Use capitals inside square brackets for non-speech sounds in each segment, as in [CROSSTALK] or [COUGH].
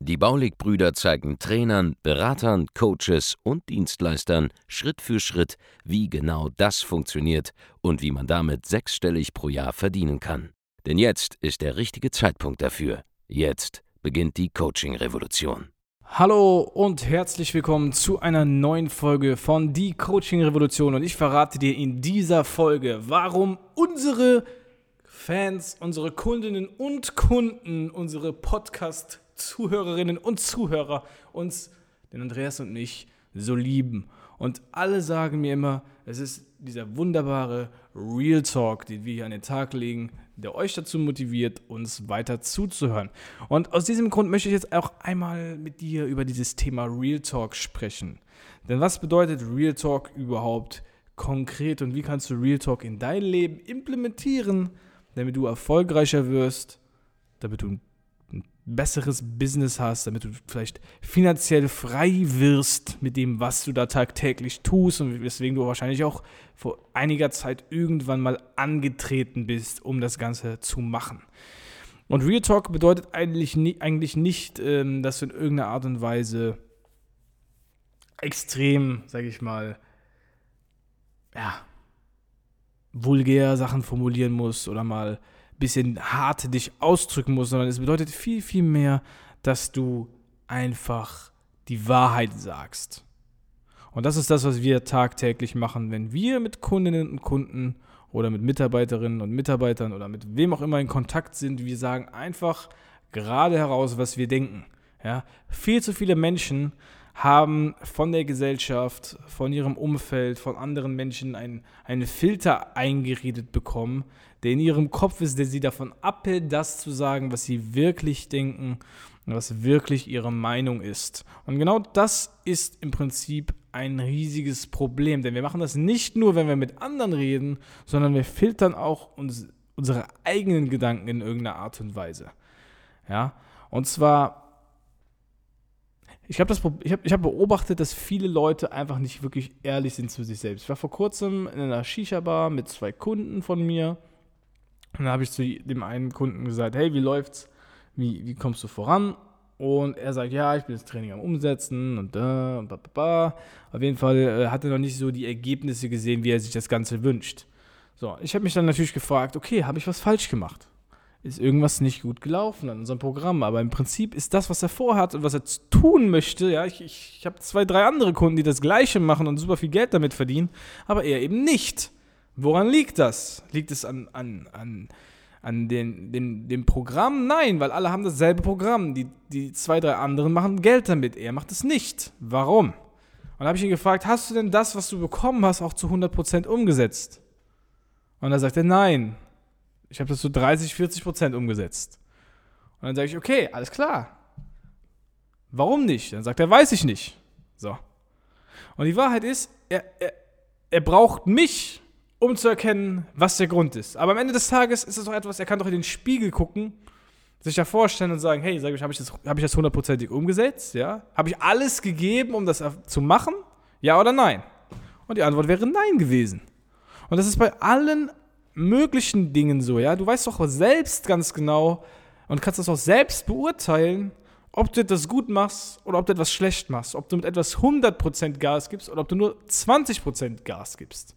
Die Baulig-Brüder zeigen Trainern, Beratern, Coaches und Dienstleistern Schritt für Schritt, wie genau das funktioniert und wie man damit sechsstellig pro Jahr verdienen kann. Denn jetzt ist der richtige Zeitpunkt dafür. Jetzt beginnt die Coaching-Revolution. Hallo und herzlich willkommen zu einer neuen Folge von Die Coaching Revolution und ich verrate dir in dieser Folge, warum unsere Fans, unsere Kundinnen und Kunden, unsere Podcast Zuhörerinnen und Zuhörer uns, den Andreas und mich, so lieben. Und alle sagen mir immer, es ist dieser wunderbare Real Talk, den wir hier an den Tag legen, der euch dazu motiviert, uns weiter zuzuhören. Und aus diesem Grund möchte ich jetzt auch einmal mit dir über dieses Thema Real Talk sprechen. Denn was bedeutet Real Talk überhaupt konkret und wie kannst du Real Talk in dein Leben implementieren, damit du erfolgreicher wirst, damit du ein besseres Business hast, damit du vielleicht finanziell frei wirst mit dem, was du da tagtäglich tust und weswegen du wahrscheinlich auch vor einiger Zeit irgendwann mal angetreten bist, um das Ganze zu machen. Und Real Talk bedeutet eigentlich, eigentlich nicht, ähm, dass du in irgendeiner Art und Weise extrem, sage ich mal, ja, vulgär Sachen formulieren musst oder mal bisschen hart dich ausdrücken musst, sondern es bedeutet viel, viel mehr, dass du einfach die Wahrheit sagst. Und das ist das, was wir tagtäglich machen, wenn wir mit Kundinnen und Kunden oder mit Mitarbeiterinnen und Mitarbeitern oder mit wem auch immer in Kontakt sind. Wir sagen einfach gerade heraus, was wir denken. Ja? Viel zu viele Menschen haben von der Gesellschaft, von ihrem Umfeld, von anderen Menschen einen, einen Filter eingeredet bekommen, der in ihrem Kopf ist, der sie davon abhält, das zu sagen, was sie wirklich denken und was wirklich ihre Meinung ist. Und genau das ist im Prinzip ein riesiges Problem, denn wir machen das nicht nur, wenn wir mit anderen reden, sondern wir filtern auch uns, unsere eigenen Gedanken in irgendeiner Art und Weise. Ja, und zwar ich habe hab, ich hab beobachtet, dass viele Leute einfach nicht wirklich ehrlich sind zu sich selbst. Ich war vor kurzem in einer Shisha-Bar mit zwei Kunden von mir. Und da habe ich zu dem einen Kunden gesagt, hey, wie läuft's? Wie, wie kommst du voran? Und er sagt, ja, ich bin das Training am Umsetzen und da und ba, ba, ba. Auf jeden Fall äh, hat er noch nicht so die Ergebnisse gesehen, wie er sich das Ganze wünscht. So, ich habe mich dann natürlich gefragt, okay, habe ich was falsch gemacht? Ist irgendwas nicht gut gelaufen an unserem Programm? Aber im Prinzip ist das, was er vorhat und was er tun möchte, ja, ich, ich, ich habe zwei, drei andere Kunden, die das Gleiche machen und super viel Geld damit verdienen, aber er eben nicht. Woran liegt das? Liegt es an, an, an, an den, den, dem Programm? Nein, weil alle haben dasselbe Programm. Die, die zwei, drei anderen machen Geld damit. Er macht es nicht. Warum? Und dann habe ich ihn gefragt, hast du denn das, was du bekommen hast, auch zu 100% umgesetzt? Und er sagte, nein. Ich habe das zu 30, 40% umgesetzt. Und dann sage ich, okay, alles klar. Warum nicht? Dann sagt er, weiß ich nicht. So. Und die Wahrheit ist, er, er, er braucht mich, um zu erkennen, was der Grund ist. Aber am Ende des Tages ist es doch etwas, er kann doch in den Spiegel gucken, sich da vorstellen und sagen, hey, sag ich, habe ich das, hab ich das hundertprozentig umgesetzt? Ja? Habe ich alles gegeben, um das zu machen? Ja oder nein? Und die Antwort wäre nein gewesen. Und das ist bei allen möglichen Dingen so, ja. Du weißt doch selbst ganz genau und kannst das auch selbst beurteilen, ob du etwas gut machst oder ob du etwas schlecht machst. Ob du mit etwas 100% Gas gibst oder ob du nur 20% Gas gibst.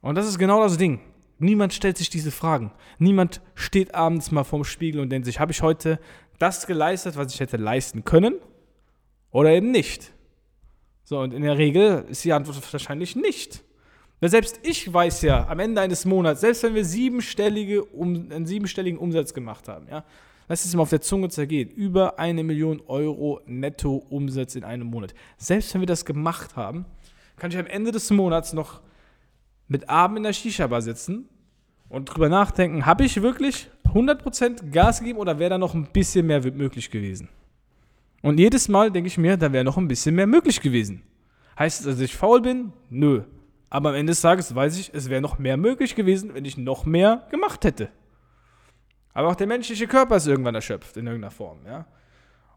Und das ist genau das Ding. Niemand stellt sich diese Fragen. Niemand steht abends mal vorm Spiegel und denkt sich, habe ich heute das geleistet, was ich hätte leisten können oder eben nicht? So, und in der Regel ist die Antwort wahrscheinlich nicht. Weil selbst ich weiß ja am Ende eines Monats, selbst wenn wir siebenstellige, um, einen siebenstelligen Umsatz gemacht haben, ja, lass es mal auf der Zunge zergehen, über eine Million Euro Netto-Umsatz in einem Monat. Selbst wenn wir das gemacht haben, kann ich am Ende des Monats noch mit Abend in der Shisha-Bar sitzen und drüber nachdenken, habe ich wirklich 100% Gas gegeben oder wäre da noch ein bisschen mehr möglich gewesen? Und jedes Mal denke ich mir, da wäre noch ein bisschen mehr möglich gewesen. Heißt es, dass ich faul bin? Nö. Aber am Ende des Tages weiß ich, es wäre noch mehr möglich gewesen, wenn ich noch mehr gemacht hätte. Aber auch der menschliche Körper ist irgendwann erschöpft in irgendeiner Form, ja.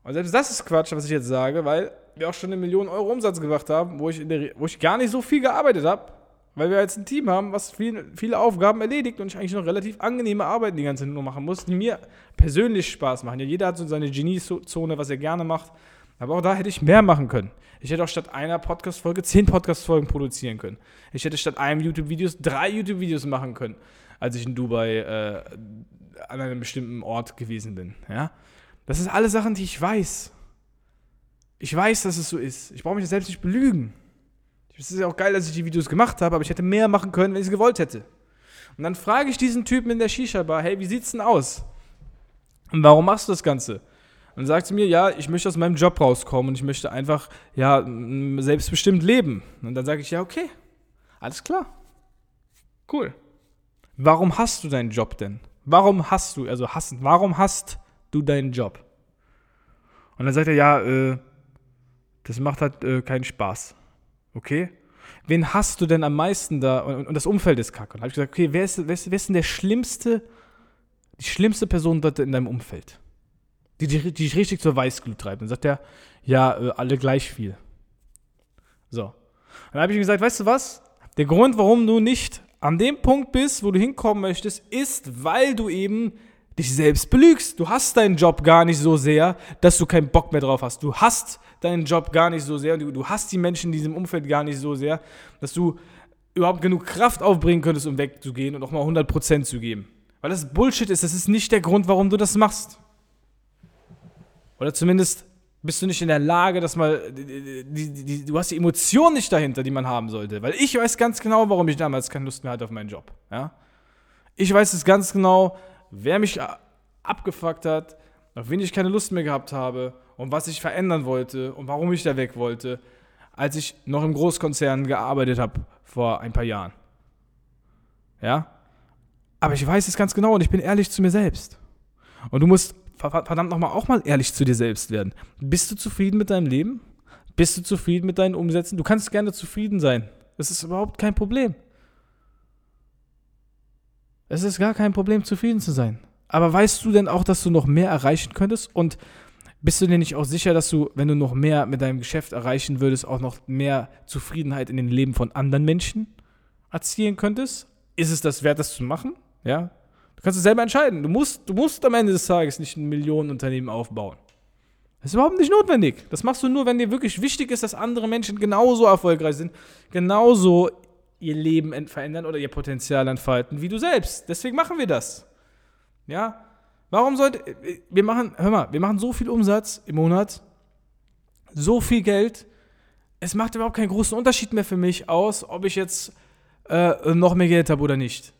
Und selbst das ist Quatsch, was ich jetzt sage, weil wir auch schon eine Million Euro Umsatz gemacht haben, wo ich, der, wo ich gar nicht so viel gearbeitet habe, weil wir jetzt ein Team haben, was viel, viele Aufgaben erledigt und ich eigentlich noch relativ angenehme Arbeiten die ganze Zeit nur machen muss, die mir persönlich Spaß machen. Ja, jeder hat so seine Geniezone, was er gerne macht. Aber auch da hätte ich mehr machen können. Ich hätte auch statt einer Podcast-Folge zehn Podcast-Folgen produzieren können. Ich hätte statt einem YouTube-Videos drei YouTube-Videos machen können, als ich in Dubai äh, an einem bestimmten Ort gewesen bin. Ja? Das sind alle Sachen, die ich weiß. Ich weiß, dass es so ist. Ich brauche mich selbst nicht belügen. Es ist ja auch geil, dass ich die Videos gemacht habe, aber ich hätte mehr machen können, wenn ich es gewollt hätte. Und dann frage ich diesen Typen in der Shisha-Bar, hey, wie sieht's denn aus? Und warum machst du das Ganze? Und sagt sie mir, ja, ich möchte aus meinem Job rauskommen und ich möchte einfach, ja, selbstbestimmt leben. Und dann sage ich, ja, okay, alles klar. Cool. Warum hast du deinen Job denn? Warum hast du, also hast, warum hast du deinen Job? Und dann sagt er, ja, äh, das macht halt äh, keinen Spaß. Okay? Wen hast du denn am meisten da? Und, und das Umfeld ist kacke. Und habe ich gesagt, okay, wer ist, wer, ist, wer ist denn der schlimmste, die schlimmste Person dort in deinem Umfeld? Die, die, die dich richtig zur Weißglut treibt. Und dann sagt er, ja, äh, alle gleich viel. So. Und dann habe ich ihm gesagt, weißt du was? Der Grund, warum du nicht an dem Punkt bist, wo du hinkommen möchtest, ist, weil du eben dich selbst belügst. Du hast deinen Job gar nicht so sehr, dass du keinen Bock mehr drauf hast. Du hast deinen Job gar nicht so sehr, du, du hast die Menschen in diesem Umfeld gar nicht so sehr, dass du überhaupt genug Kraft aufbringen könntest, um wegzugehen und auch mal 100% zu geben. Weil das Bullshit ist, das ist nicht der Grund, warum du das machst. Oder zumindest bist du nicht in der Lage, dass mal, die, die, die, du hast die Emotion nicht dahinter, die man haben sollte. Weil ich weiß ganz genau, warum ich damals keine Lust mehr hatte auf meinen Job. Ja? Ich weiß es ganz genau, wer mich abgefuckt hat, auf wen ich keine Lust mehr gehabt habe und was ich verändern wollte und warum ich da weg wollte, als ich noch im Großkonzern gearbeitet habe vor ein paar Jahren. Ja? Aber ich weiß es ganz genau und ich bin ehrlich zu mir selbst. Und du musst verdammt nochmal auch mal ehrlich zu dir selbst werden. Bist du zufrieden mit deinem Leben? Bist du zufrieden mit deinen Umsätzen? Du kannst gerne zufrieden sein. Das ist überhaupt kein Problem. Es ist gar kein Problem, zufrieden zu sein. Aber weißt du denn auch, dass du noch mehr erreichen könntest? Und bist du dir nicht auch sicher, dass du, wenn du noch mehr mit deinem Geschäft erreichen würdest, auch noch mehr Zufriedenheit in den Leben von anderen Menschen erzielen könntest? Ist es das wert, das zu machen? Ja? Du kannst es selber entscheiden. Du musst, du musst am Ende des Tages nicht ein Millionenunternehmen aufbauen. Das ist überhaupt nicht notwendig. Das machst du nur, wenn dir wirklich wichtig ist, dass andere Menschen genauso erfolgreich sind, genauso ihr Leben verändern oder ihr Potenzial entfalten wie du selbst. Deswegen machen wir das. Ja? Warum sollte. Wir machen, hör mal, wir machen so viel Umsatz im Monat, so viel Geld. Es macht überhaupt keinen großen Unterschied mehr für mich aus, ob ich jetzt äh, noch mehr Geld habe oder nicht.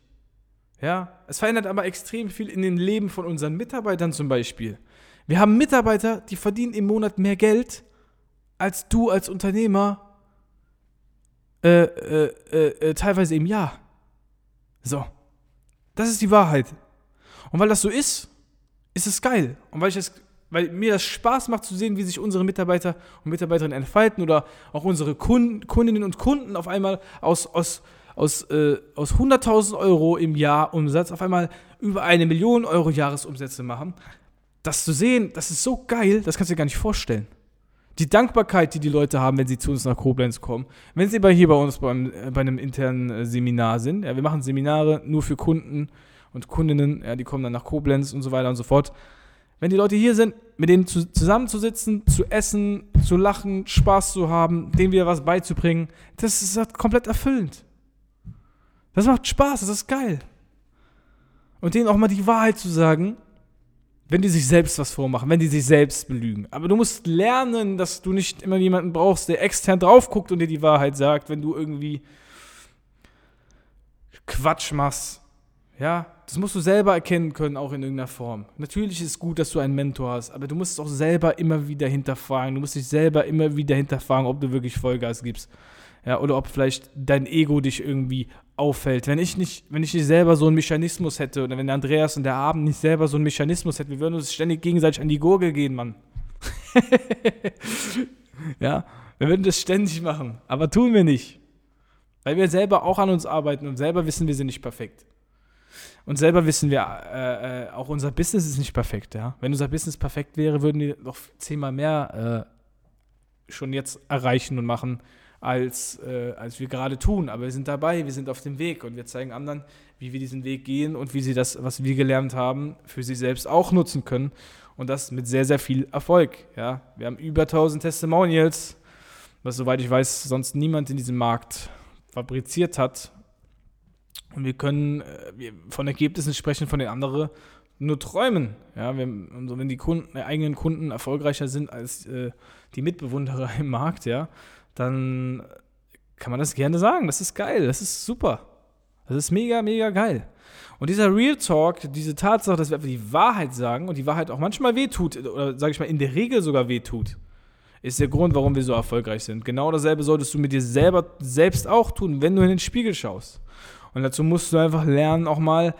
Ja, es verändert aber extrem viel in den Leben von unseren Mitarbeitern zum Beispiel. Wir haben Mitarbeiter, die verdienen im Monat mehr Geld als du als Unternehmer äh, äh, äh, äh teilweise im Jahr. So. Das ist die Wahrheit. Und weil das so ist, ist es geil. Und weil, ich das, weil mir das Spaß macht zu sehen, wie sich unsere Mitarbeiter und Mitarbeiterinnen entfalten oder auch unsere Kunden, Kundinnen und Kunden auf einmal aus, aus, aus, äh, aus 100.000 Euro im Jahr Umsatz auf einmal über eine Million Euro Jahresumsätze machen. Das zu sehen, das ist so geil, das kannst du dir gar nicht vorstellen. Die Dankbarkeit, die die Leute haben, wenn sie zu uns nach Koblenz kommen, wenn sie bei hier bei uns beim, äh, bei einem internen äh, Seminar sind. Ja, wir machen Seminare nur für Kunden und Kundinnen, ja, die kommen dann nach Koblenz und so weiter und so fort. Wenn die Leute hier sind, mit denen zu, zusammenzusitzen, zu essen, zu lachen, Spaß zu haben, denen wieder was beizubringen, das ist halt komplett erfüllend. Das macht Spaß, das ist geil. Und denen auch mal die Wahrheit zu sagen, wenn die sich selbst was vormachen, wenn die sich selbst belügen. Aber du musst lernen, dass du nicht immer jemanden brauchst, der extern drauf guckt und dir die Wahrheit sagt, wenn du irgendwie Quatsch machst. Ja, das musst du selber erkennen können, auch in irgendeiner Form. Natürlich ist es gut, dass du einen Mentor hast, aber du musst es auch selber immer wieder hinterfragen. Du musst dich selber immer wieder hinterfragen, ob du wirklich Vollgas gibst. Ja, oder ob vielleicht dein Ego dich irgendwie auffällt. Wenn ich nicht, wenn ich nicht selber so einen Mechanismus hätte, oder wenn der Andreas und der Abend nicht selber so einen Mechanismus hätten, wir würden uns ständig gegenseitig an die Gurgel gehen, Mann. [LAUGHS] ja, wir würden das ständig machen, aber tun wir nicht. Weil wir selber auch an uns arbeiten und selber wissen, wir sind nicht perfekt. Und selber wissen wir, äh, äh, auch unser Business ist nicht perfekt, ja. Wenn unser Business perfekt wäre, würden wir noch zehnmal mehr äh, schon jetzt erreichen und machen, als, äh, als wir gerade tun. Aber wir sind dabei, wir sind auf dem Weg und wir zeigen anderen, wie wir diesen Weg gehen und wie sie das, was wir gelernt haben, für sie selbst auch nutzen können. Und das mit sehr, sehr viel Erfolg. Ja? Wir haben über 1000 Testimonials, was soweit ich weiß, sonst niemand in diesem Markt fabriziert hat. Und wir können äh, wir von Ergebnissen sprechen, von den anderen nur träumen. Ja, wenn, wenn die Kunden, eigenen Kunden erfolgreicher sind als äh, die Mitbewunderer [LAUGHS] im Markt, ja, dann kann man das gerne sagen. Das ist geil, das ist super. Das ist mega, mega geil. Und dieser Real Talk, diese Tatsache, dass wir einfach die Wahrheit sagen und die Wahrheit auch manchmal wehtut, oder sage ich mal, in der Regel sogar wehtut, ist der Grund, warum wir so erfolgreich sind. Genau dasselbe solltest du mit dir selber selbst auch tun, wenn du in den Spiegel schaust. Und dazu musst du einfach lernen, auch mal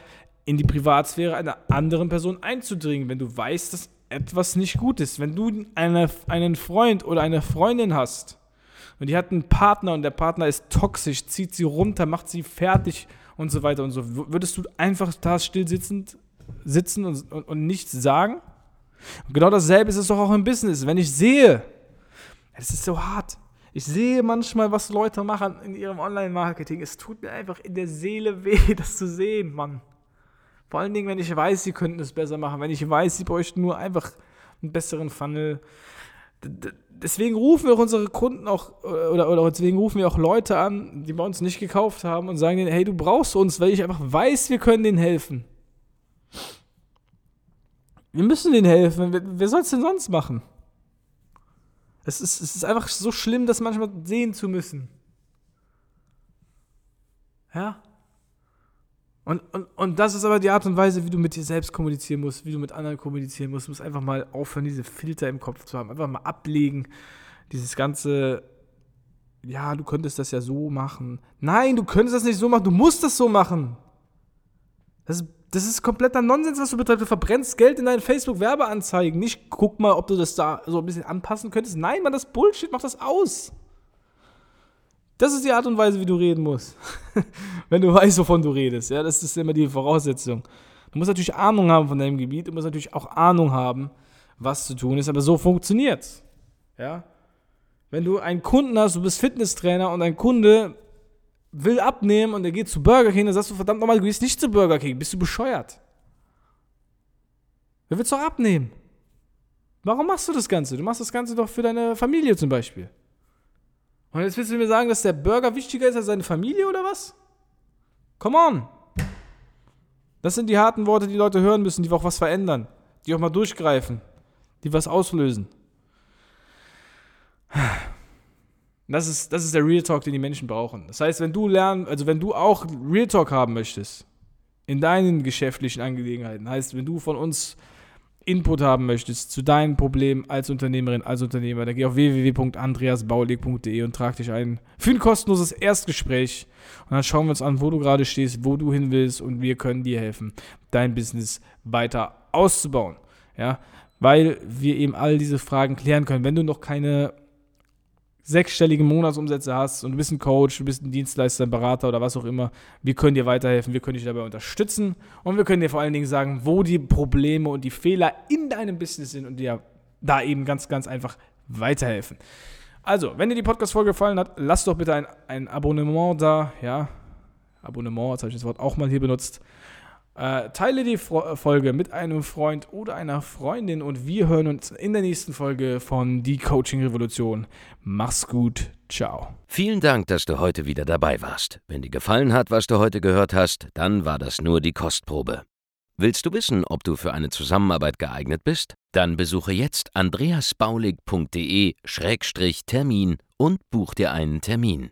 in die Privatsphäre einer anderen Person einzudringen, wenn du weißt, dass etwas nicht gut ist. Wenn du eine, einen Freund oder eine Freundin hast, und die hat einen Partner und der Partner ist toxisch, zieht sie runter, macht sie fertig und so weiter und so. Würdest du einfach da still sitzend, sitzen und, und, und nichts sagen? Und genau dasselbe ist es doch auch im Business. Wenn ich sehe, es ist so hart. Ich sehe manchmal, was Leute machen in ihrem Online-Marketing. Es tut mir einfach in der Seele weh, [LAUGHS] das zu sehen, Mann. Vor allen Dingen, wenn ich weiß, sie könnten es besser machen. Wenn ich weiß, sie bräuchten nur einfach einen besseren Funnel, deswegen rufen wir auch unsere Kunden auch, oder, oder deswegen rufen wir auch Leute an, die bei uns nicht gekauft haben und sagen denen, hey, du brauchst uns, weil ich einfach weiß, wir können denen helfen. Wir müssen denen helfen. Wer, wer soll es denn sonst machen? Es ist, es ist einfach so schlimm, das manchmal sehen zu müssen. Ja? Und, und, und das ist aber die Art und Weise, wie du mit dir selbst kommunizieren musst, wie du mit anderen kommunizieren musst. Du musst einfach mal aufhören, diese Filter im Kopf zu haben. Einfach mal ablegen. Dieses ganze, ja, du könntest das ja so machen. Nein, du könntest das nicht so machen. Du musst das so machen. Das, das ist kompletter Nonsens, was du betreibst. Du verbrennst Geld in deinen Facebook-Werbeanzeigen. Nicht guck mal, ob du das da so ein bisschen anpassen könntest. Nein, man, das Bullshit, mach das aus. Das ist die Art und Weise, wie du reden musst. [LAUGHS] Wenn du weißt, wovon du redest. Ja, das ist immer die Voraussetzung. Du musst natürlich Ahnung haben von deinem Gebiet. Du musst natürlich auch Ahnung haben, was zu tun ist. Aber so funktioniert's. Ja. Wenn du einen Kunden hast, du bist Fitnesstrainer und ein Kunde will abnehmen und er geht zu Burger King, dann sagst du verdammt nochmal, du gehst nicht zu Burger King. Bist du bescheuert? Wer willst doch abnehmen? Warum machst du das Ganze? Du machst das Ganze doch für deine Familie zum Beispiel. Und jetzt willst du mir sagen, dass der Burger wichtiger ist als seine Familie oder was? Come on. Das sind die harten Worte, die Leute hören müssen, die auch was verändern, die auch mal durchgreifen, die was auslösen. Das ist, das ist der Real Talk, den die Menschen brauchen. Das heißt, wenn du lernen, also wenn du auch Real Talk haben möchtest in deinen geschäftlichen Angelegenheiten, heißt, wenn du von uns Input haben möchtest zu deinen Problemen als Unternehmerin, als Unternehmer, dann geh auf www.andreasbaulig.de und trag dich ein für ein kostenloses Erstgespräch. Und dann schauen wir uns an, wo du gerade stehst, wo du hin willst und wir können dir helfen, dein Business weiter auszubauen. Ja, weil wir eben all diese Fragen klären können. Wenn du noch keine sechsstellige Monatsumsätze hast und du bist ein Coach, du bist ein Dienstleister, ein Berater oder was auch immer, wir können dir weiterhelfen, wir können dich dabei unterstützen und wir können dir vor allen Dingen sagen, wo die Probleme und die Fehler in deinem Business sind und dir da eben ganz, ganz einfach weiterhelfen. Also, wenn dir die Podcast-Folge gefallen hat, lass doch bitte ein, ein Abonnement da, ja. Abonnement, jetzt habe ich das Wort auch mal hier benutzt. Äh, teile die Fro Folge mit einem Freund oder einer Freundin und wir hören uns in der nächsten Folge von Die Coaching Revolution. Mach's gut. Ciao. Vielen Dank, dass du heute wieder dabei warst. Wenn dir gefallen hat, was du heute gehört hast, dann war das nur die Kostprobe. Willst du wissen, ob du für eine Zusammenarbeit geeignet bist? Dann besuche jetzt andreasbaulig.de-termin und buch dir einen Termin.